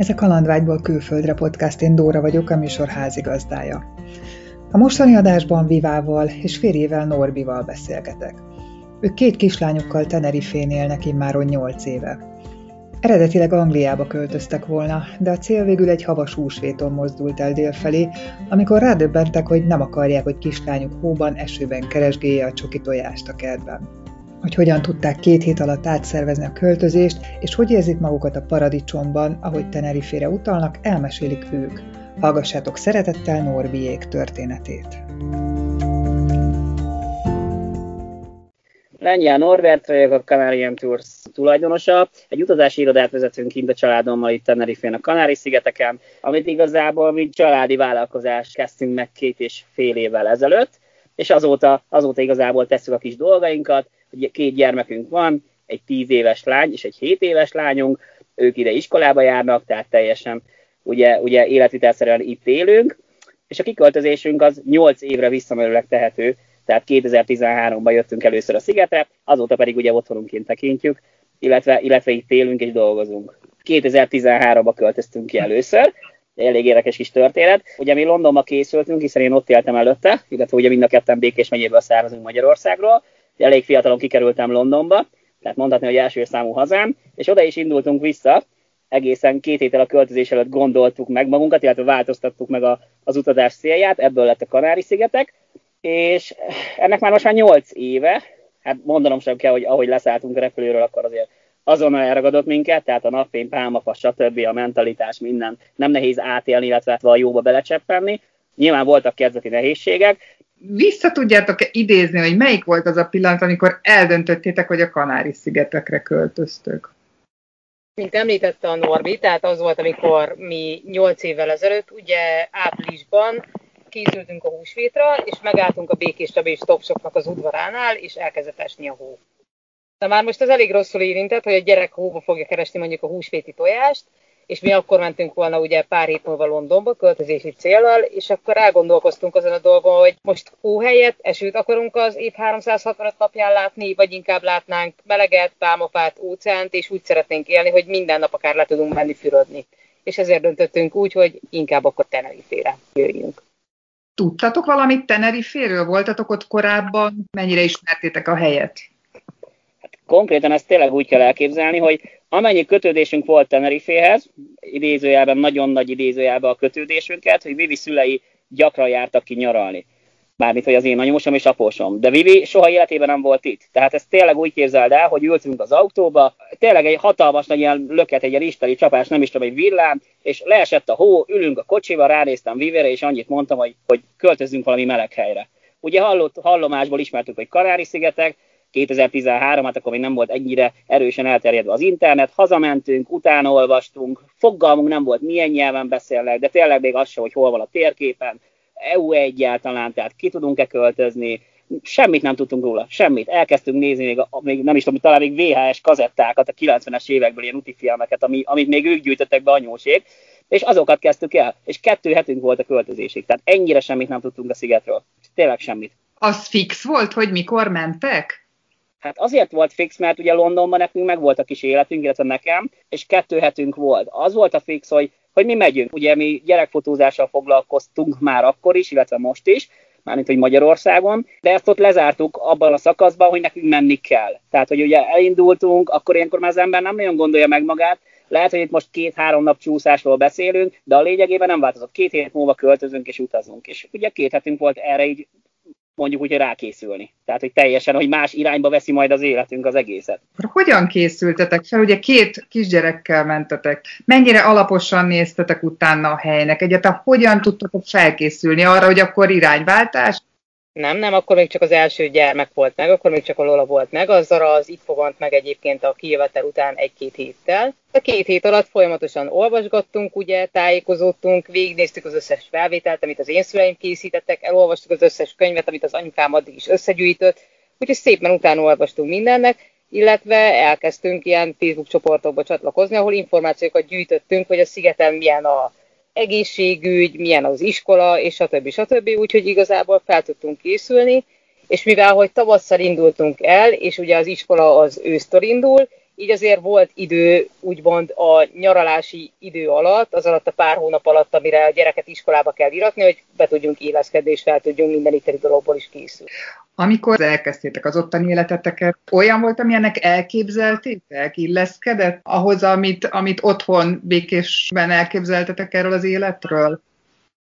Ez a Kalandvágyból külföldre podcast, én Dóra vagyok, a műsor házigazdája. A mostani adásban Vivával és férjével Norbival beszélgetek. Ők két kislányukkal Tenerifén élnek immáron nyolc éve. Eredetileg Angliába költöztek volna, de a cél végül egy havas húsvéton mozdult el délfelé, amikor rádöbbentek, hogy nem akarják, hogy kislányuk hóban, esőben keresgélje a csoki tojást a kertben hogy hogyan tudták két hét alatt átszervezni a költözést, és hogy érzik magukat a paradicsomban, ahogy Tenerifére utalnak, elmesélik ők. Hallgassátok szeretettel Norbiék történetét. Lengyel Norbert vagyok, a Canarian Tours tulajdonosa. Egy utazási irodát vezetünk kint a családommal itt Tenerifén a Kanári-szigeteken, amit igazából mi családi vállalkozást kezdtünk meg két és fél évvel ezelőtt, és azóta, azóta igazából tesszük a kis dolgainkat, két gyermekünk van, egy 10 éves lány és egy 7 éves lányunk, ők ide iskolába járnak, tehát teljesen ugye, ugye életvitelszerűen itt élünk, és a kiköltözésünk az 8 évre visszamenőleg tehető, tehát 2013-ban jöttünk először a szigetre, azóta pedig ugye otthonunként tekintjük, illetve, illetve itt élünk és dolgozunk. 2013-ban költöztünk ki először, elég érdekes kis történet. Ugye mi Londonba készültünk, hiszen én ott éltem előtte, illetve ugye mind a ketten Békés megyéből származunk Magyarországról, elég fiatalon kikerültem Londonba, tehát mondhatni, hogy első számú hazám, és oda is indultunk vissza, egészen két héttel a költözés előtt gondoltuk meg magunkat, illetve változtattuk meg a, az utazás célját, ebből lett a Kanári-szigetek, és ennek már most már nyolc éve, hát mondanom sem kell, hogy ahogy leszálltunk a repülőről, akkor azért azonnal elragadott minket, tehát a napfény, pálmafa, stb. a mentalitás, minden nem nehéz átélni, illetve a jóba belecseppenni. Nyilván voltak kezdeti nehézségek, vissza tudjátok idézni, hogy melyik volt az a pillanat, amikor eldöntöttétek, hogy a Kanári-szigetekre költöztök? Mint említette a Norbi, tehát az volt, amikor mi 8 évvel ezelőtt, ugye áprilisban készültünk a húsvétra, és megálltunk a Békés Tabi és Topsoknak az udvaránál, és elkezdett esni a hó. De már most ez elég rosszul érintett, hogy a gyerek hóba fogja keresni mondjuk a húsvéti tojást, és mi akkor mentünk volna ugye pár hét múlva Londonba költözési célral, és akkor elgondolkoztunk azon a dolgon, hogy most hó helyett esőt akarunk az év 365 napján látni, vagy inkább látnánk meleget, pálmafát, óceánt, és úgy szeretnénk élni, hogy minden nap akár le tudunk menni fürödni. És ezért döntöttünk úgy, hogy inkább akkor Tenerifére jöjjünk. Tudtatok valamit Teneriféről? Voltatok ott korábban? Mennyire ismertétek a helyet? Konkrétan ezt tényleg úgy kell elképzelni, hogy amennyi kötődésünk volt Teneriféhez, idézőjelben, nagyon nagy idézőjelben a kötődésünket, hogy Vivi szülei gyakran jártak ki nyaralni. Mármint, hogy az én anyósom és apósom. De Vivi soha életében nem volt itt. Tehát ezt tényleg úgy képzeld el, hogy ültünk az autóba, tényleg egy hatalmas nagy ilyen löket, egy ilyen isteni csapás, nem is tudom, egy villám, és leesett a hó, ülünk a kocsiba, ránéztem Vivére, és annyit mondtam, hogy, hogy költözünk valami meleg helyre. Ugye hallott, hallomásból ismertük, hogy Kanári-szigetek, 2013, hát akkor még nem volt ennyire erősen elterjedve az internet, hazamentünk, utána olvastunk, fogalmunk nem volt, milyen nyelven beszélnek, de tényleg még az sem, hogy hol van a térképen, EU egyáltalán, tehát ki tudunk-e költözni, semmit nem tudtunk róla, semmit. Elkezdtünk nézni még, még nem is tudom, talán még VHS kazettákat, a 90-es évekből ilyen utifilmeket, ami, amit még ők gyűjtöttek be anyóség, és azokat kezdtük el, és kettő hetünk volt a költözésig, tehát ennyire semmit nem tudtunk a szigetről. Tényleg semmit. Az fix volt, hogy mikor mentek? Hát azért volt fix, mert ugye Londonban nekünk meg volt a kis életünk, illetve nekem, és kettő hetünk volt. Az volt a fix, hogy, hogy mi megyünk. Ugye mi gyerekfotózással foglalkoztunk már akkor is, illetve most is, mármint hogy Magyarországon, de ezt ott lezártuk abban a szakaszban, hogy nekünk menni kell. Tehát, hogy ugye elindultunk, akkor ilyenkor már az ember nem nagyon gondolja meg magát, lehet, hogy itt most két-három nap csúszásról beszélünk, de a lényegében nem változott. Két hét múlva költözünk és utazunk. És ugye két hetünk volt erre így mondjuk úgy, hogy rákészülni. Tehát, hogy teljesen, hogy más irányba veszi majd az életünk az egészet. Hogyan készültetek fel? Ugye két kisgyerekkel mentetek. Mennyire alaposan néztetek utána a helynek? Egyáltalán hogyan tudtatok felkészülni arra, hogy akkor irányváltás? Nem, nem, akkor még csak az első gyermek volt meg, akkor még csak a Lola volt meg, az Zara az itt fogant meg egyébként a kijövetel után egy-két héttel. A két hét alatt folyamatosan olvasgattunk, ugye, tájékozottunk, végignéztük az összes felvételt, amit az én szüleim készítettek, elolvastuk az összes könyvet, amit az anyukám addig is összegyűjtött, úgyhogy szépen utána olvastunk mindennek, illetve elkezdtünk ilyen Facebook csoportokba csatlakozni, ahol információkat gyűjtöttünk, hogy a szigeten milyen a egészségügy, milyen az iskola, és stb. stb. Úgyhogy igazából fel tudtunk készülni, és mivel, hogy tavasszal indultunk el, és ugye az iskola az ősztől indul, így azért volt idő, úgymond a nyaralási idő alatt, az alatt a pár hónap alatt, amire a gyereket iskolába kell iratni, hogy be tudjunk éleszkedni, és fel tudjunk minden itteni dologból is készülni. Amikor elkezdtétek az ottani életeteket, olyan volt, amilyennek elképzeltétek, illeszkedett ahhoz, amit, amit otthon békésben elképzeltetek erről az életről?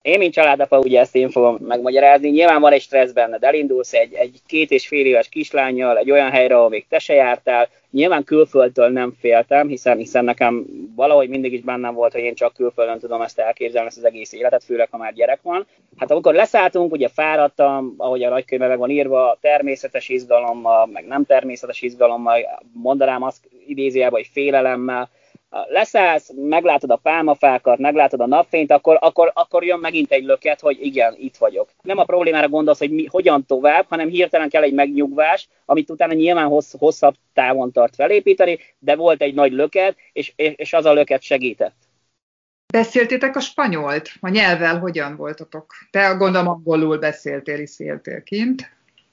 Én, mint családapa, ugye ezt én fogom megmagyarázni. Nyilván van egy stressz benned, elindulsz egy, egy két és fél éves kislányjal, egy olyan helyre, ahol még te se jártál. Nyilván külföldtől nem féltem, hiszen, hiszen nekem valahogy mindig is bennem volt, hogy én csak külföldön tudom ezt elképzelni, ezt az egész életet, főleg ha már gyerek van. Hát amikor leszálltunk, ugye fáradtam, ahogy a nagykönyvben meg van írva, természetes izgalommal, meg nem természetes izgalommal, mondanám azt idézőjelben, hogy félelemmel, leszállsz, meglátod a pálmafákat, meglátod a napfényt, akkor, akkor, akkor jön megint egy löket, hogy igen, itt vagyok. Nem a problémára gondolsz, hogy mi, hogyan tovább, hanem hirtelen kell egy megnyugvás, amit utána nyilván hossz, hosszabb távon tart felépíteni, de volt egy nagy löket, és, és az a löket segített. Beszéltétek a spanyolt? A nyelvvel hogyan voltatok? Te gondolom angolul beszéltél és éltél kint.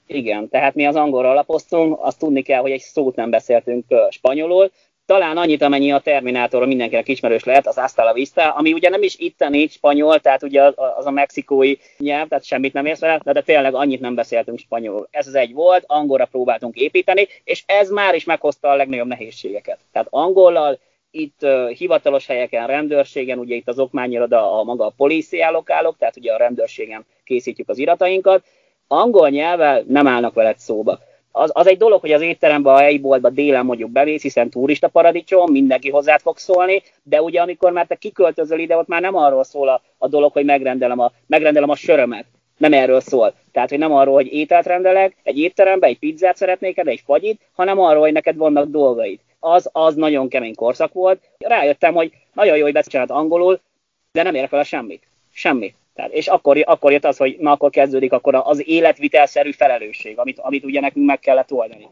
Igen, tehát mi az angolra alapoztunk, azt tudni kell, hogy egy szót nem beszéltünk spanyolul, talán annyit, amennyi a Terminátor mindenkinek ismerős lehet, az Hasta la Vista, ami ugye nem is itteni spanyol, tehát ugye az a mexikói nyelv, tehát semmit nem érsz vele, de, de tényleg annyit nem beszéltünk spanyolul. Ez az egy volt, angolra próbáltunk építeni, és ez már is meghozta a legnagyobb nehézségeket. Tehát angollal itt uh, hivatalos helyeken, rendőrségen, ugye itt az okmányiroda a maga a políciálokálok, tehát ugye a rendőrségen készítjük az iratainkat, angol nyelvvel nem állnak veled szóba az, az egy dolog, hogy az étteremben, a helyi boltba délen mondjuk bevész, hiszen turista paradicsom, mindenki hozzá fog szólni, de ugye amikor már te kiköltözöl ide, ott már nem arról szól a, a dolog, hogy megrendelem a, megrendelem a sörömet. Nem erről szól. Tehát, hogy nem arról, hogy ételt rendelek, egy étterembe egy pizzát szeretnék, egy fagyit, hanem arról, hogy neked vannak dolgaid. Az, az nagyon kemény korszak volt. Rájöttem, hogy nagyon jó, hogy beszélhet angolul, de nem ér fel a semmit. Semmit. Tehát, és akkor, akkor jött az, hogy na akkor kezdődik akkor az életvitelszerű felelősség, amit, amit ugye nekünk meg kellett oldani.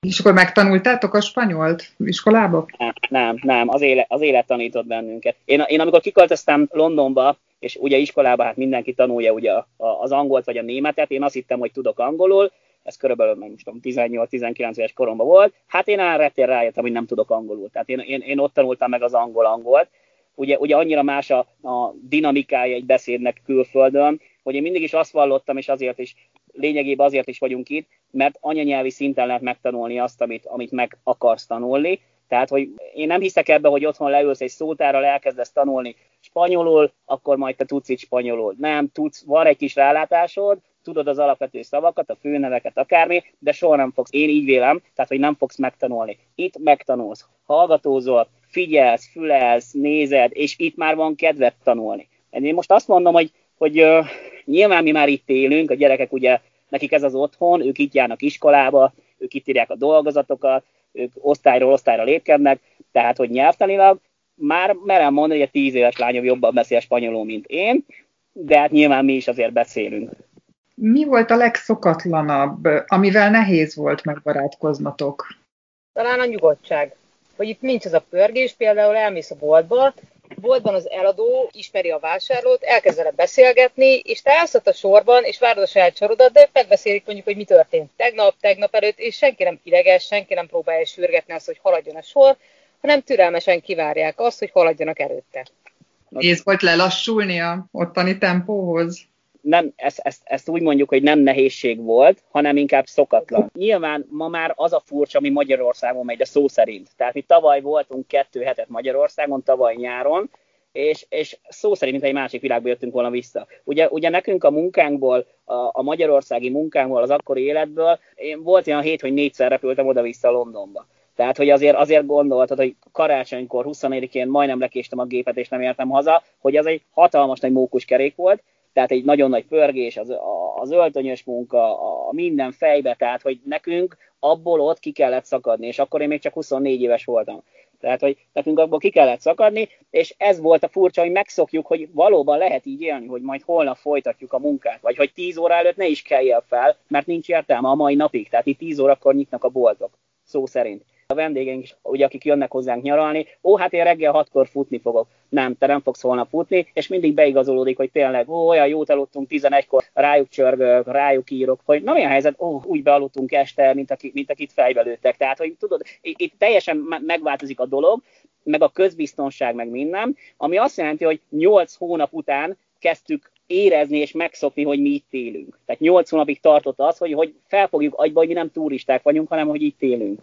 És akkor megtanultátok a spanyolt iskolába? Nem, nem, nem az, élet, az élet tanított bennünket. Én, én amikor kiköltöztem Londonba, és ugye iskolába hát mindenki tanulja ugye az angolt vagy a németet, én azt hittem, hogy tudok angolul, ez körülbelül nem tudom, 18-19 éves koromban volt, hát én elrettél rájöttem, hogy nem tudok angolul. Tehát én, én, én ott tanultam meg az angol-angolt, ugye, ugye annyira más a, a dinamikája egy beszédnek külföldön, hogy én mindig is azt vallottam, és azért is lényegében azért is vagyunk itt, mert anyanyelvi szinten lehet megtanulni azt, amit, amit meg akarsz tanulni. Tehát, hogy én nem hiszek ebbe, hogy otthon leülsz egy szótárral, elkezdesz tanulni spanyolul, akkor majd te tudsz itt spanyolul. Nem, tudsz, van egy kis rálátásod, tudod az alapvető szavakat, a főneveket, akármi, de soha nem fogsz, én így vélem, tehát, hogy nem fogsz megtanulni. Itt megtanulsz, hallgatózol, figyelsz, fülelsz, nézed, és itt már van kedvet tanulni. Én most azt mondom, hogy, hogy uh, nyilván mi már itt élünk, a gyerekek ugye, nekik ez az otthon, ők itt járnak iskolába, ők itt írják a dolgozatokat, ők osztályról osztályra lépkednek, tehát hogy nyelvtanilag már merem mondani, hogy a tíz éves lányom jobban beszél spanyolul, mint én, de hát nyilván mi is azért beszélünk. Mi volt a legszokatlanabb, amivel nehéz volt megbarátkoznatok? Talán a nyugodtság hogy itt nincs az a pörgés, például elmész a boltba, boltban az eladó ismeri a vásárlót, elkezd vele beszélgetni, és te állsz a sorban, és várod a saját sorodat, de megbeszélik mondjuk, hogy mi történt tegnap, tegnap előtt, és senki nem ideges, senki nem próbálja sürgetni azt, hogy haladjon a sor, hanem türelmesen kivárják azt, hogy haladjanak előtte. Nézd, volt lelassulni a ottani tempóhoz? Nem, ezt, ezt, ezt úgy mondjuk, hogy nem nehézség volt, hanem inkább szokatlan. Nyilván ma már az a furcsa, ami Magyarországon megy, de szó szerint. Tehát mi tavaly voltunk kettő hetet Magyarországon, tavaly nyáron, és, és szó szerint, mint egy másik világba jöttünk volna vissza. Ugye, ugye nekünk a munkánkból, a, a magyarországi munkánkból, az akkori életből, én volt olyan hét, hogy négyszer repültem oda-vissza Londonba. Tehát, hogy azért, azért gondoltad, hogy karácsonykor 24-én majdnem lekéstem a gépet, és nem értem haza, hogy az egy hatalmas nagy mókus kerék volt, tehát egy nagyon nagy pörgés, az, az öltönyös munka, a minden fejbe, tehát hogy nekünk abból ott ki kellett szakadni, és akkor én még csak 24 éves voltam. Tehát, hogy nekünk abból ki kellett szakadni, és ez volt a furcsa, hogy megszokjuk, hogy valóban lehet így élni, hogy majd holnap folytatjuk a munkát, vagy hogy 10 óra előtt ne is kelljél fel, mert nincs értelme a mai napig, tehát itt 10 órakor nyitnak a boltok, szó szerint. A vendégeink is, ugye, akik jönnek hozzánk nyaralni, ó, hát én reggel hatkor futni fogok. Nem, te nem fogsz holnap futni, és mindig beigazolódik, hogy tényleg, ó, olyan jót aludtunk 11-kor, rájuk csörgök, rájuk írok, hogy na a helyzet, ó, úgy bealudtunk este, mint, aki, mint akit fejbelőttek. Tehát, hogy tudod, itt teljesen megváltozik a dolog, meg a közbiztonság, meg minden, ami azt jelenti, hogy 8 hónap után kezdtük érezni és megszokni, hogy mi itt élünk. Tehát 8 hónapig tartott az, hogy, hogy felfogjuk agyba, hogy mi nem turisták vagyunk, hanem hogy itt élünk.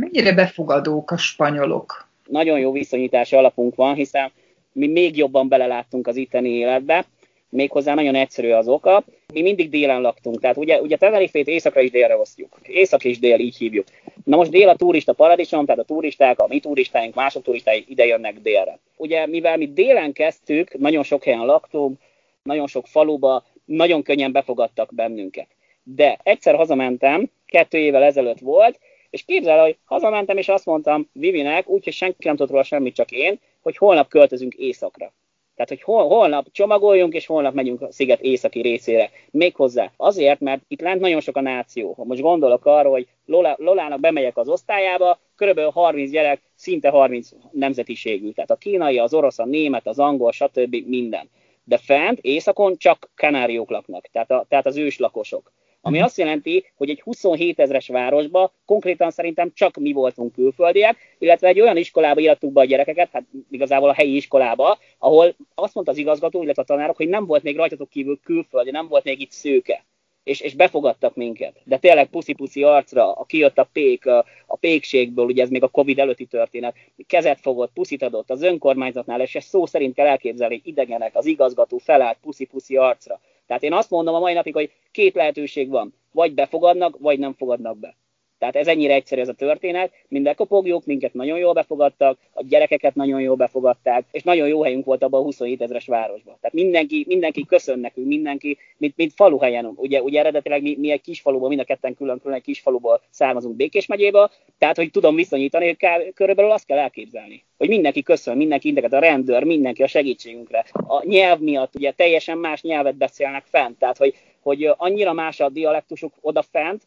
Mennyire befogadók a spanyolok? Nagyon jó viszonyítási alapunk van, hiszen mi még jobban beleláttunk az itteni életbe, méghozzá nagyon egyszerű az oka. Mi mindig délen laktunk, tehát ugye, ugye Tenerifét északra is délre osztjuk. Észak és dél, így hívjuk. Na most dél a turista paradicsom, tehát a turisták, a mi turistáink, mások turistái ide jönnek délre. Ugye mivel mi délen kezdtük, nagyon sok helyen laktunk, nagyon sok faluba, nagyon könnyen befogadtak bennünket. De egyszer hazamentem, kettő évvel ezelőtt volt, és képzel, hogy hazamentem, és azt mondtam Vivinek, úgyhogy senki nem tudott róla semmit, csak én, hogy holnap költözünk éjszakra. Tehát, hogy hol, holnap csomagoljunk, és holnap megyünk a sziget északi részére. Méghozzá azért, mert itt lent nagyon sok a náció. Most gondolok arra, hogy Lola, Lolának bemegyek az osztályába, körülbelül 30 gyerek, szinte 30 nemzetiségű. Tehát a kínai, az orosz, a német, az angol, stb. minden. De fent, északon csak kanáriók laknak, tehát, a, tehát az őslakosok. Ami mhm. azt jelenti, hogy egy 27 ezres városba konkrétan szerintem csak mi voltunk külföldiek, illetve egy olyan iskolába írtuk be a gyerekeket, hát igazából a helyi iskolába, ahol azt mondta az igazgató, illetve a tanárok, hogy nem volt még rajtatok kívül külföldi, nem volt még itt szőke. És, és befogadtak minket. De tényleg puszi-puszi arcra, a kijött a pék, a, a pékségből, ugye ez még a Covid előtti történet, kezet fogott, puszit adott az önkormányzatnál, és ezt szó szerint kell elképzelni, idegenek, az igazgató felállt puszi-puszi arcra. Tehát én azt mondom a mai napig, hogy két lehetőség van. Vagy befogadnak, vagy nem fogadnak be. Tehát ez ennyire egyszerű ez a történet. Minden kopogjuk, minket nagyon jól befogadtak, a gyerekeket nagyon jól befogadták, és nagyon jó helyünk volt abban a 27 ezeres városban. Tehát mindenki, mindenki köszön nekünk, mindenki, mint, mint faluhelyen. Ugye, ugye eredetileg mi, mi egy kis faluban, mind a ketten külön-külön egy kis faluból származunk Békés megyéből, tehát hogy tudom viszonyítani, kell, körülbelül azt kell elképzelni, hogy mindenki köszön, mindenki indeket, a rendőr, mindenki a segítségünkre. A nyelv miatt ugye teljesen más nyelvet beszélnek fent, tehát hogy, hogy annyira más a dialektusuk oda fent,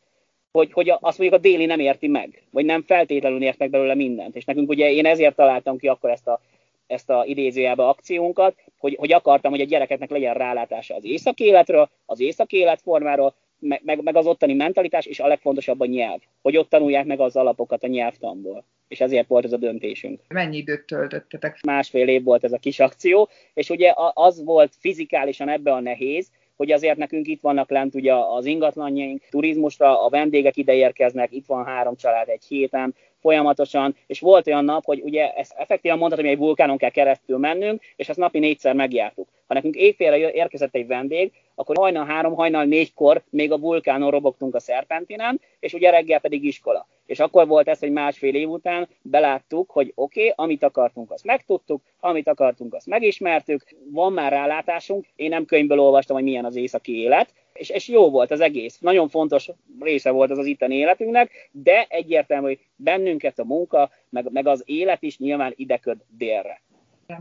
hogy, hogy azt mondjuk a déli nem érti meg, vagy nem feltétlenül ért meg belőle mindent. És nekünk ugye én ezért találtam ki akkor ezt a, ezt a idézőjelbe akciónkat, hogy, hogy akartam, hogy a gyerekeknek legyen rálátása az északi életről, az északi életformáról, meg, meg, meg az ottani mentalitás, és a legfontosabb a nyelv, hogy ott tanulják meg az alapokat a nyelvtanból. És ezért volt ez a döntésünk. Mennyi időt töltöttetek? Másfél év volt ez a kis akció, és ugye az volt fizikálisan ebbe a nehéz, hogy azért nekünk itt vannak lent ugye az ingatlanjaink, turizmusra, a vendégek ide érkeznek, itt van három család egy héten, folyamatosan, és volt olyan nap, hogy ugye ezt effektívan mondhatom, hogy egy vulkánon kell keresztül mennünk, és ezt napi négyszer megjártuk. Ha nekünk éjfélre érkezett egy vendég, akkor hajnal három, hajnal négykor még a vulkánon robogtunk a szerpentinen, és ugye reggel pedig iskola. És akkor volt ez, hogy másfél év után beláttuk, hogy oké, okay, amit akartunk, azt megtudtuk, amit akartunk, azt megismertük, van már rálátásunk, én nem könyvből olvastam, hogy milyen az északi élet, és, és jó volt az egész. Nagyon fontos része volt az az itteni életünknek, de egyértelmű, hogy bennünket a munka, meg, meg az élet is nyilván ideköd délre.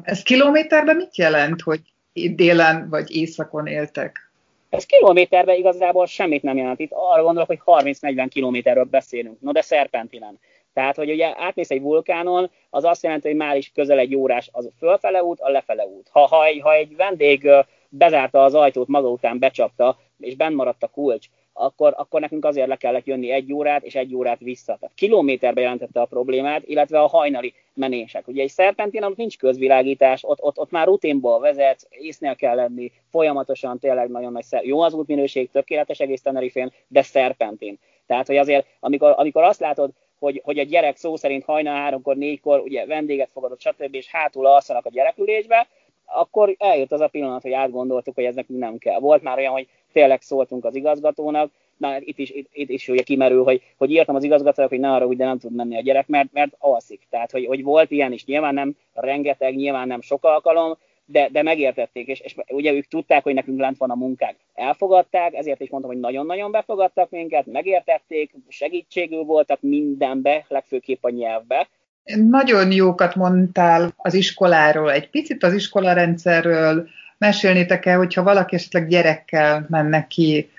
Ez kilométerben mit jelent, hogy délen vagy északon éltek? Ez kilométerben igazából semmit nem jelent. Itt arra gondolok, hogy 30-40 kilométerről beszélünk. No, de szerpentinen. Tehát, hogy ugye átmész egy vulkánon, az azt jelenti, hogy már is közel egy órás az a fölfele út, a lefele út. Ha, ha, egy, ha egy vendég bezárta az ajtót, maga után becsapta, és benn maradt a kulcs, akkor, akkor nekünk azért le kellett jönni egy órát, és egy órát vissza. Tehát kilométerbe jelentette a problémát, illetve a hajnali menések. Ugye egy szerpentin, ott nincs közvilágítás, ott, ott, ott már rutinból vezet, észnél kell lenni, folyamatosan tényleg nagyon nagy szer... Jó az útminőség, tökéletes egész Tenerifén, de szerpentin. Tehát, hogy azért, amikor, amikor azt látod, hogy, hogy a gyerek szó szerint hajnal háromkor, négykor ugye vendéget fogadott, stb. és hátul alszanak a gyerekülésbe, akkor eljött az a pillanat, hogy átgondoltuk, hogy ez nekünk nem kell. Volt már olyan, hogy tényleg szóltunk az igazgatónak, na itt is, itt, itt is ugye kimerül, hogy, hogy írtam az igazgatónak, hogy ne arra úgy, de nem tud menni a gyerek, mert, mert alszik. Tehát, hogy, hogy volt ilyen is, nyilván nem rengeteg, nyilván nem sok alkalom, de, de megértették, és, és ugye ők tudták, hogy nekünk lent van a munkák. Elfogadták, ezért is mondtam, hogy nagyon-nagyon befogadtak minket, megértették, segítségül voltak mindenbe, legfőképp a nyelvbe, nagyon jókat mondtál az iskoláról, egy picit az iskolarendszerről mesélnétek el, hogyha valaki esetleg gyerekkel menne ki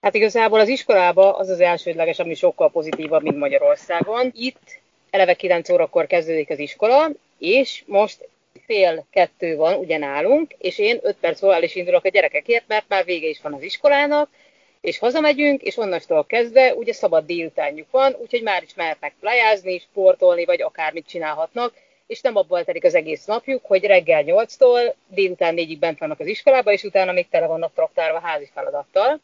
Hát igazából az iskolába az az elsődleges, ami sokkal pozitívabb, mint Magyarországon. Itt eleve 9 órakor kezdődik az iskola, és most fél kettő van ugye nálunk, és én 5 perc el is indulok a gyerekekért, mert már vége is van az iskolának, és hazamegyünk, és onnastól kezdve ugye szabad délutánjuk van, úgyhogy már is mehetnek plájázni, sportolni, vagy akármit csinálhatnak, és nem abból telik az egész napjuk, hogy reggel 8-tól délután 4-ig bent vannak az iskolába, és utána még tele vannak traktárva házi feladattal.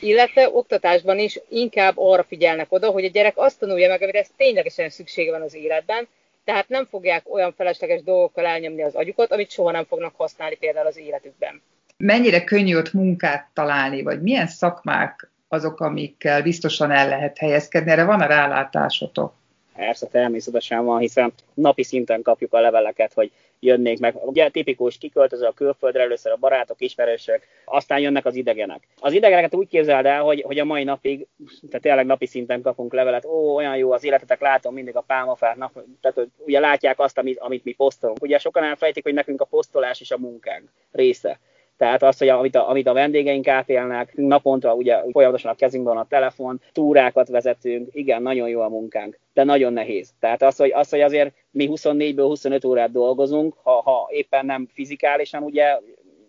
Illetve oktatásban is inkább arra figyelnek oda, hogy a gyerek azt tanulja meg, amire ez ténylegesen szüksége van az életben, tehát nem fogják olyan felesleges dolgokkal elnyomni az agyukat, amit soha nem fognak használni például az életükben. Mennyire könnyű ott munkát találni, vagy milyen szakmák azok, amikkel biztosan el lehet helyezkedni? Erre van a rálátásotok? Persze, természetesen van, hiszen napi szinten kapjuk a leveleket, hogy jönnék meg. Ugye tipikus, kiköltöző a külföldre, először a barátok, ismerősök, aztán jönnek az idegenek. Az idegeneket úgy képzeld el, hogy, hogy a mai napig, tehát tényleg napi szinten kapunk levelet, ó, olyan jó az életetek, látom mindig a pálmafát, nap, tehát ugye látják azt, amit, amit mi posztolunk. Ugye sokan elfelejtik, hogy nekünk a posztolás is a munkánk része. Tehát az, hogy amit a, amit a vendégeink átélnek, naponta ugye folyamatosan a kezünkben van a telefon, túrákat vezetünk, igen, nagyon jó a munkánk, de nagyon nehéz. Tehát az, hogy, az, hogy azért mi 24-ből 25 órát dolgozunk, ha, ha éppen nem fizikálisan, ugye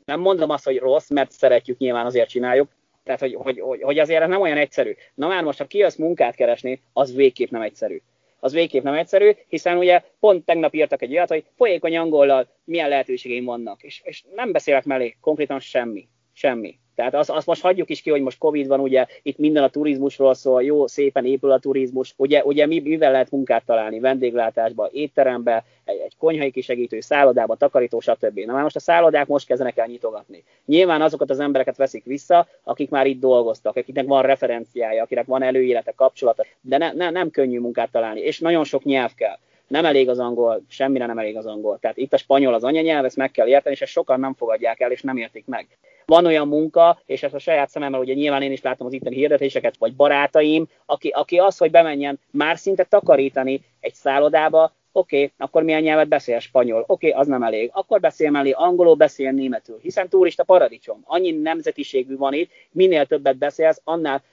nem mondom azt, hogy rossz, mert szeretjük, nyilván azért csináljuk, tehát, hogy, hogy, hogy, hogy azért ez nem olyan egyszerű. Na már most, ha kijössz munkát keresni, az végképp nem egyszerű az végképp nem egyszerű, hiszen ugye pont tegnap írtak egy olyat, hogy folyékony angollal milyen lehetőségeim vannak, és, és nem beszélek mellé konkrétan semmi, semmi. Tehát azt, azt most hagyjuk is ki, hogy most Covid van, ugye itt minden a turizmusról szól, jó, szépen épül a turizmus. Ugye, ugye mi, mivel lehet munkát találni? Vendéglátásba, étterembe, egy, egy konyhai kisegítő, szállodába, takarító, stb. Na már most a szállodák most kezdenek el nyitogatni. Nyilván azokat az embereket veszik vissza, akik már itt dolgoztak, akiknek van referenciája, akinek van előélete, kapcsolata, de ne, ne, nem könnyű munkát találni, és nagyon sok nyelv kell nem elég az angol, semmire nem elég az angol. Tehát itt a spanyol az anyanyelv, ezt meg kell érteni, és ezt sokan nem fogadják el, és nem értik meg. Van olyan munka, és ezt a saját szememmel, ugye nyilván én is látom az itteni hirdetéseket, vagy barátaim, aki, aki az, hogy bemenjen már szinte takarítani egy szállodába, oké, okay, akkor milyen nyelvet beszél? Spanyol. Oké, okay, az nem elég. Akkor beszél mellé angolul, beszél németül, hiszen turista paradicsom. Annyi nemzetiségű van itt, minél többet beszélsz, annál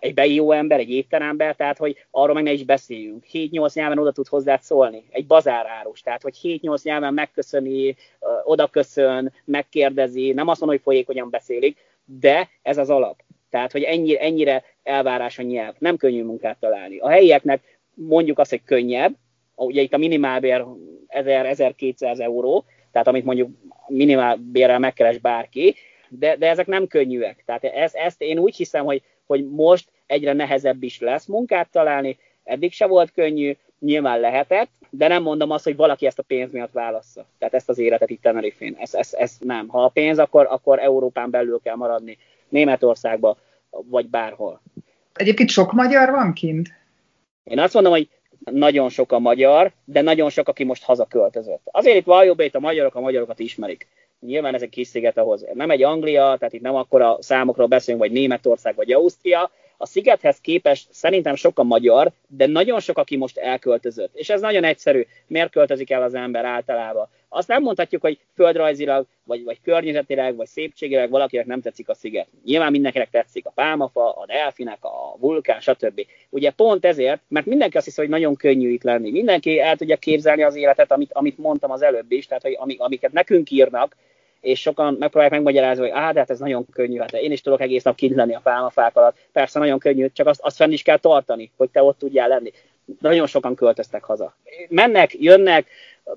egy jó ember, egy étterember, tehát hogy arról meg ne is beszéljünk. 7-8 nyelven oda tud hozzá szólni, egy bazárárus, tehát hogy 7-8 nyelven megköszöni, oda köszön, megkérdezi, nem azt mondom, hogy folyékonyan beszélik, de ez az alap. Tehát, hogy ennyire, ennyire elvárás a nyelv. Nem könnyű munkát találni. A helyieknek mondjuk azt, hogy könnyebb, ugye itt a minimálbér 1000-1200 euró, tehát amit mondjuk minimálbérrel megkeres bárki, de, de ezek nem könnyűek. Tehát ez, ezt én úgy hiszem, hogy hogy most egyre nehezebb is lesz munkát találni, eddig se volt könnyű, nyilván lehetett, de nem mondom azt, hogy valaki ezt a pénz miatt válassza. Tehát ezt az életet itt Tenerife-n. Ez, ez, ez nem. Ha a pénz, akkor, akkor Európán belül kell maradni. Németországba, vagy bárhol. Egyébként sok magyar van kint? Én azt mondom, hogy nagyon sok a magyar, de nagyon sok, aki most hazaköltözött. Azért itt Valjobét a magyarok a magyarokat ismerik nyilván ez egy kis sziget, ahhoz nem egy Anglia, tehát itt nem akkor a számokról beszélünk, vagy Németország, vagy Ausztria. A szigethez képest szerintem sok a magyar, de nagyon sok, aki most elköltözött. És ez nagyon egyszerű. Miért költözik el az ember általában? Azt nem mondhatjuk, hogy földrajzilag, vagy, vagy környezetileg, vagy szépségileg valakinek nem tetszik a sziget. Nyilván mindenkinek tetszik a pálmafa, a delfinek, a vulkán, stb. Ugye pont ezért, mert mindenki azt hiszi, hogy nagyon könnyű itt lenni. Mindenki el tudja képzelni az életet, amit, amit mondtam az előbb is, tehát hogy amiket nekünk írnak, és sokan megpróbálják megmagyarázni, hogy á, de hát ez nagyon könnyű, hát én is tudok egész nap kint lenni a pálmafák alatt. Persze nagyon könnyű, csak azt, azt fenn is kell tartani, hogy te ott tudjál lenni. Nagyon sokan költöztek haza. Mennek, jönnek,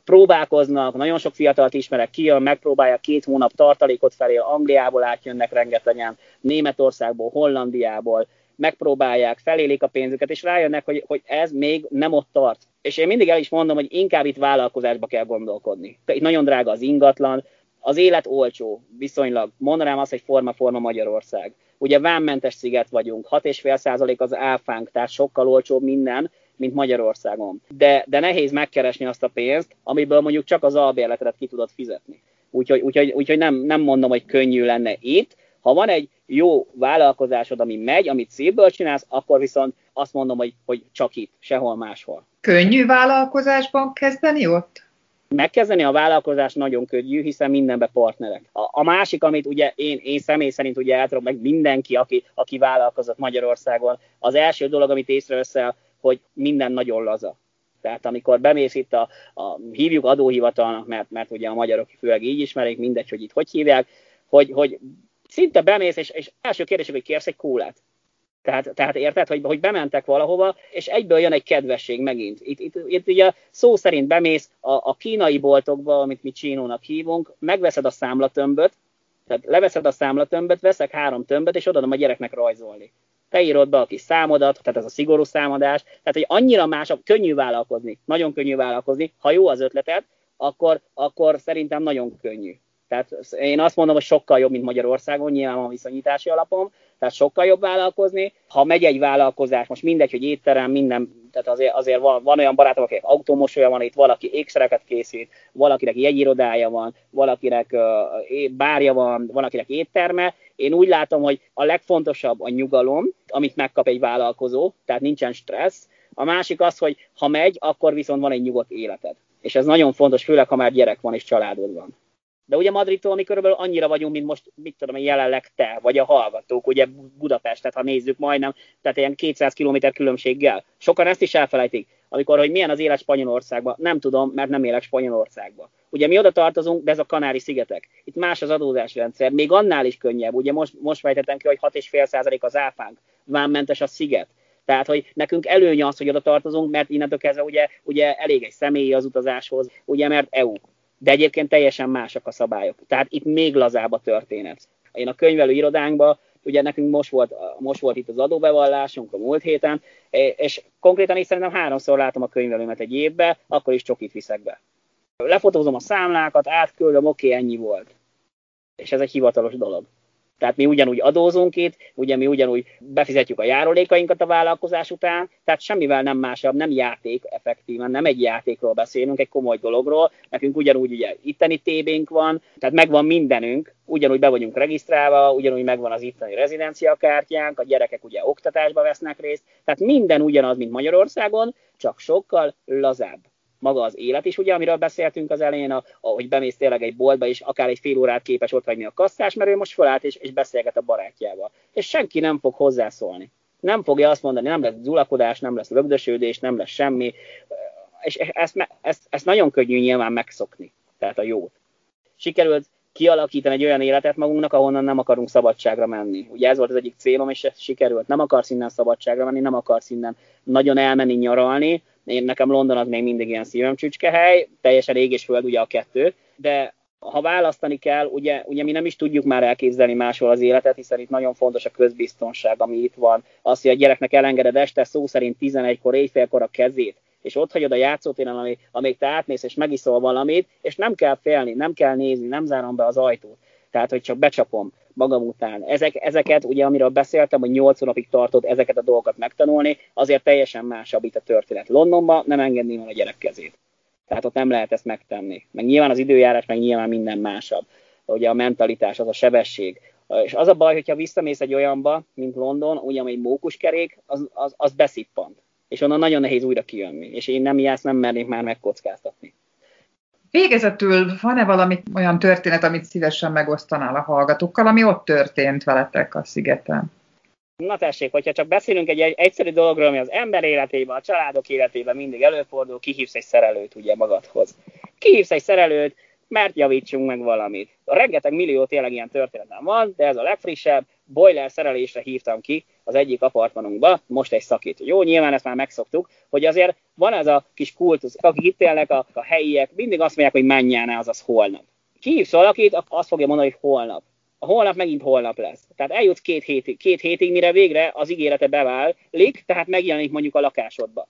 próbálkoznak, nagyon sok fiatalt ismerek, kijön, megpróbálja két hónap tartalékot felé, Angliából átjönnek rengetegen, Németországból, Hollandiából, megpróbálják, felélik a pénzüket, és rájönnek, hogy, hogy ez még nem ott tart. És én mindig el is mondom, hogy inkább itt vállalkozásba kell gondolkodni. Itt nagyon drága az ingatlan, az élet olcsó, viszonylag. Mondanám azt, hogy forma-forma Magyarország. Ugye vámmentes sziget vagyunk, 6,5% az áfánk, tehát sokkal olcsóbb minden, mint Magyarországon. De, de nehéz megkeresni azt a pénzt, amiből mondjuk csak az albérletet ki tudod fizetni. Úgyhogy, úgyhogy, úgyhogy nem, nem mondom, hogy könnyű lenne itt. Ha van egy jó vállalkozásod, ami megy, amit szívből csinálsz, akkor viszont azt mondom, hogy, hogy csak itt, sehol máshol. Könnyű vállalkozásban kezdeni ott? Megkezdeni a vállalkozás nagyon könnyű, hiszen mindenbe partnerek. A, a másik, amit ugye én, én személy szerint ugye el meg mindenki, aki, aki vállalkozott Magyarországon, az első dolog, amit észreveszel, hogy minden nagyon laza. Tehát amikor bemész itt a, a hívjuk adóhivatalnak, mert, mert ugye a magyarok főleg így ismerik, mindegy, hogy itt hogy hívják, hogy, hogy szinte bemész, és, és első kérdés, hogy kérsz egy kólát. Tehát, tehát érted, hogy, hogy bementek valahova, és egyből jön egy kedvesség megint. Itt, itt, itt ugye szó szerint bemész a, a kínai boltokba, amit mi csinónak hívunk, megveszed a számlatömböt, tehát leveszed a számlatömböt, veszek három tömböt, és odaadom a gyereknek rajzolni. Te írod be a kis számodat, tehát ez a szigorú számadás, tehát hogy annyira másabb, könnyű vállalkozni, nagyon könnyű vállalkozni, ha jó az ötleted, akkor, akkor szerintem nagyon könnyű. Tehát én azt mondom, hogy sokkal jobb, mint Magyarországon, nyilván a viszonyítási alapom, tehát sokkal jobb vállalkozni. Ha megy egy vállalkozás, most mindegy, hogy étterem, minden, tehát azért, azért van, van olyan barátom, akinek autómosolya van itt, valaki ékszereket készít, valakinek jegyirodája van, valakinek uh, bárja van, valakinek étterme. Én úgy látom, hogy a legfontosabb a nyugalom, amit megkap egy vállalkozó, tehát nincsen stressz. A másik az, hogy ha megy, akkor viszont van egy nyugodt életed. És ez nagyon fontos, főleg ha már gyerek van és családod van. De ugye Madridtól mi körülbelül annyira vagyunk, mint most, mit tudom jelenleg te, vagy a hallgatók, ugye Budapestet, ha nézzük majdnem, tehát ilyen 200 km különbséggel. Sokan ezt is elfelejtik, amikor, hogy milyen az élet Spanyolországban. Nem tudom, mert nem élek Spanyolországban. Ugye mi oda tartozunk, de ez a Kanári-szigetek. Itt más az adózási rendszer, még annál is könnyebb. Ugye most, most fejtettem ki, hogy 6,5% az áfánk, vámmentes a sziget. Tehát, hogy nekünk előny az, hogy oda tartozunk, mert innentől kezdve ugye, ugye elég egy személyi az utazáshoz, ugye mert EU de egyébként teljesen másak a szabályok. Tehát itt még lazább a történet. Én a könyvelő irodánkban, ugye nekünk most volt, most volt itt az adóbevallásunk a múlt héten, és konkrétan is szerintem háromszor látom a könyvelőmet egy évbe, akkor is csokit viszek be. Lefotózom a számlákat, átküldöm, oké, ennyi volt. És ez egy hivatalos dolog. Tehát mi ugyanúgy adózunk itt, ugye mi ugyanúgy befizetjük a járulékainkat a vállalkozás után, tehát semmivel nem másabb, nem játék effektíven, nem egy játékról beszélünk, egy komoly dologról. Nekünk ugyanúgy ugye itteni tébénk van, tehát megvan mindenünk, ugyanúgy be vagyunk regisztrálva, ugyanúgy megvan az itteni rezidenciakártyánk, a gyerekek ugye oktatásba vesznek részt, tehát minden ugyanaz, mint Magyarországon, csak sokkal lazább maga az élet is, ugye, amiről beszéltünk az elején, a, hogy bemész tényleg egy boltba, és akár egy fél órát képes ott hagyni a kasszás, mert ő most felállt és, és beszélget a barátjával. És senki nem fog hozzászólni. Nem fogja azt mondani, nem lesz zulakodás, nem lesz lögdösődés, nem lesz semmi. És ezt, ezt, ezt nagyon könnyű nyilván megszokni, tehát a jót. Sikerült kialakítani egy olyan életet magunknak, ahonnan nem akarunk szabadságra menni. Ugye ez volt az egyik célom, és ez sikerült. Nem akarsz innen szabadságra menni, nem akarsz innen nagyon elmenni nyaralni, én nekem London az még mindig ilyen szívem csücskehely, teljesen ég és föld ugye a kettő, de ha választani kell, ugye, ugye mi nem is tudjuk már elképzelni máshol az életet, hiszen itt nagyon fontos a közbiztonság, ami itt van. Az, hogy a gyereknek elengeded este szó szerint 11-kor, éjfélkor a kezét, és ott hagyod a játszótéren, ami, amíg te átmész és megiszol valamit, és nem kell félni, nem kell nézni, nem zárom be az ajtót. Tehát, hogy csak becsapom magam után. Ezek, ezeket, ugye amiről beszéltem, hogy 8 napig tartott ezeket a dolgokat megtanulni, azért teljesen másabb itt a történet. Londonban nem engedném a gyerek kezét. Tehát ott nem lehet ezt megtenni. Meg nyilván az időjárás, meg nyilván minden másabb. Ugye a mentalitás, az a sebesség. És az a baj, hogyha visszamész egy olyanba, mint London, ugye egy mókuskerék, az, az, az beszippant. És onnan nagyon nehéz újra kijönni. És én nem ezt nem mernék már megkockáztatni. Végezetül van-e valami olyan történet, amit szívesen megosztanál a hallgatókkal, ami ott történt veletek a szigeten? Na tessék, hogyha csak beszélünk egy egyszerű dologról, ami az ember életében, a családok életében mindig előfordul, kihívsz egy szerelőt ugye magadhoz. Kihívsz egy szerelőt, mert javítsunk meg valamit. A rengeteg millió tényleg ilyen történetem van, de ez a legfrissebb, boiler szerelésre hívtam ki az egyik apartmanunkba, most egy szakít. Jó, nyilván ezt már megszoktuk, hogy azért van ez a kis kultusz, akik itt élnek a, a helyiek, mindig azt mondják, hogy menjen azaz holnap. Kihívsz valakit, azt fogja mondani, hogy holnap. A holnap megint holnap lesz. Tehát eljutsz két hétig, két hétig, mire végre az ígérete beválik, tehát megjelenik mondjuk a lakásodba.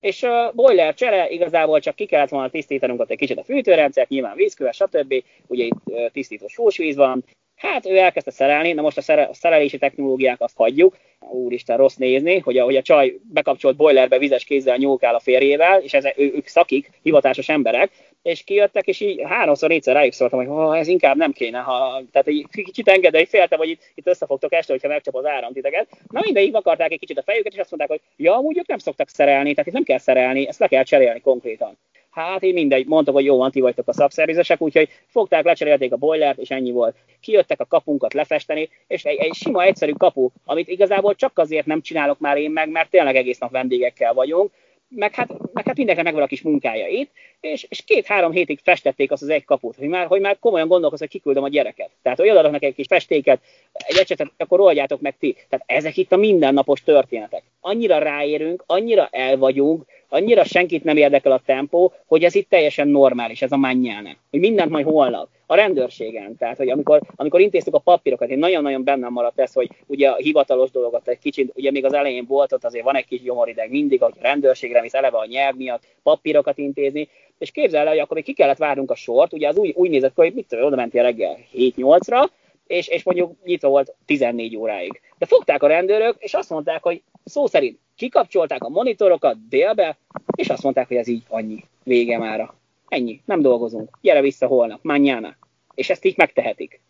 És a boiler csere igazából csak ki kellett volna tisztítanunk ott egy kicsit a fűtőrendszert, nyilván vízköves, stb. Ugye itt tisztítós sósvíz van, Hát ő elkezdte szerelni, na most a szerelési technológiák azt hagyjuk, úristen rossz nézni, hogy a, hogy a csaj bekapcsolt boilerbe vizes kézzel nyúlkál a férjével, és ezek, ő, ők szakik, hivatásos emberek, és kijöttek, és így háromszor, négyszer rájuk szóltam, hogy ez inkább nem kéne, ha, tehát egy kicsit engedő, hogy féltem, hogy itt, itt összefogtok este, hogyha megcsap az áram titeket. Na mindegy, akarták egy kicsit a fejüket, és azt mondták, hogy ja, amúgy ők nem szoktak szerelni, tehát itt nem kell szerelni, ezt le kell cserélni konkrétan. Hát én mindegy, mondtak, hogy jó van, ti vagytok a szakszervizesek, úgyhogy fogták, lecserélték a boilert, és ennyi volt. Kijöttek a kapunkat lefesteni, és egy, egy sima, egyszerű kapu, amit igazából csak azért nem csinálok már én meg, mert tényleg egész nap vendégekkel vagyunk, meg hát, meg hát mindenkinek megvan a kis munkája itt, és, és két-három hétig festették azt az egy kaput, hogy már, hogy már komolyan gondolkozz, hogy kiküldöm a gyereket. Tehát, hogy odaadok egy kis festéket, egy ecsetet, akkor oldjátok meg ti. Tehát ezek itt a mindennapos történetek. Annyira ráérünk, annyira el vagyunk, annyira senkit nem érdekel a tempó, hogy ez itt teljesen normális, ez a mannyáne. Hogy mindent majd holnap. A rendőrségen, tehát hogy amikor, amikor intéztük a papírokat, én nagyon-nagyon bennem maradt ez, hogy ugye a hivatalos dolgokat egy kicsit, ugye még az elején volt ott, azért van egy kis gyomorideg mindig, hogy a rendőrségre mész eleve a nyelv miatt papírokat intézni, és képzel el, hogy akkor még ki kellett várnunk a sort, ugye az úgy, úgy nézett ki, hogy mit tudom, oda mentél reggel 7-8-ra, és, és mondjuk nyitva volt 14 óráig. De fogták a rendőrök, és azt mondták, hogy szó szerint kikapcsolták a monitorokat délbe, és azt mondták, hogy ez így annyi, vége mára. Ennyi, nem dolgozunk, gyere vissza holnap, mannyána. És ezt így megtehetik.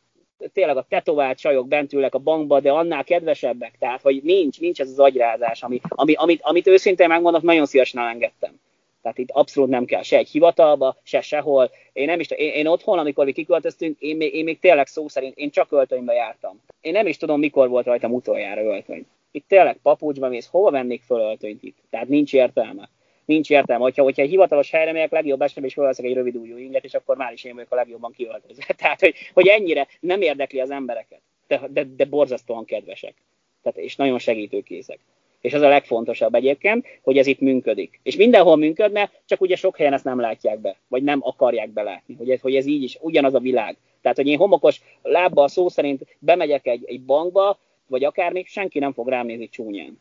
Tényleg a tetovált csajok bent ülnek a bankba, de annál kedvesebbek, tehát hogy nincs, nincs ez az agyrázás, ami, ami, amit, amit őszintén megmondok, nagyon szívesen elengedtem. Tehát itt abszolút nem kell se egy hivatalba, se sehol. Én nem is, én, én otthon, amikor mi kiköltöztünk, én még, én még tényleg szó szerint, én csak öltönybe jártam. Én nem is tudom, mikor volt rajtam utoljára öltöny. Itt tényleg papucsba mész, hova vennék föl öltönyt itt? Tehát nincs értelme. Nincs értelme. Hogyha, hogyha egy hivatalos helyre megyek, legjobb esetben is felveszek egy rövid újú inget, és akkor már is én vagyok a legjobban kiöltözve. Tehát, hogy, hogy ennyire nem érdekli az embereket. De, de, de borzasztóan kedvesek. Tehát, és nagyon segítőkészek. És az a legfontosabb egyébként, hogy ez itt működik. És mindenhol működne, csak ugye sok helyen ezt nem látják be, vagy nem akarják belátni, hogy ez, hogy ez így is ugyanaz a világ. Tehát, hogy én homokos lábbal szó szerint bemegyek egy, egy bankba, vagy akármi, senki nem fog rám nézni csúnyán.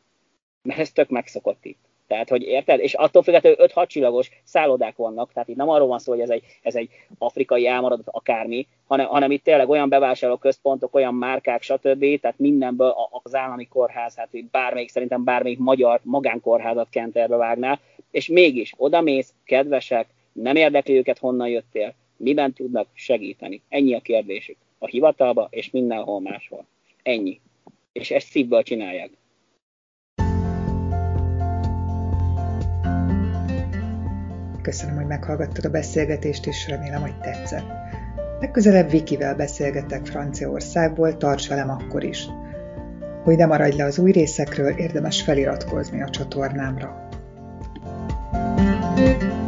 Mert ez tök megszokott itt. Tehát, hogy érted? És attól függetlenül 5-6 csillagos szállodák vannak, tehát itt nem arról van szó, hogy ez egy, ez egy afrikai elmaradott akármi, hanem, hanem itt tényleg olyan bevásárló központok, olyan márkák, stb. Tehát mindenből az állami kórház, hát bármelyik, szerintem bármelyik magyar magánkórházat kenterbe vágná, és mégis odamész, kedvesek, nem érdekli őket, honnan jöttél, miben tudnak segíteni. Ennyi a kérdésük. A hivatalba és mindenhol máshol. Ennyi. És ezt szívből csinálják. Köszönöm, hogy meghallgattad a beszélgetést, és remélem, hogy tetszett. Legközelebb Vikivel beszélgetek Franciaországból, tarts velem akkor is. Hogy ne maradj le az új részekről, érdemes feliratkozni a csatornámra. thank you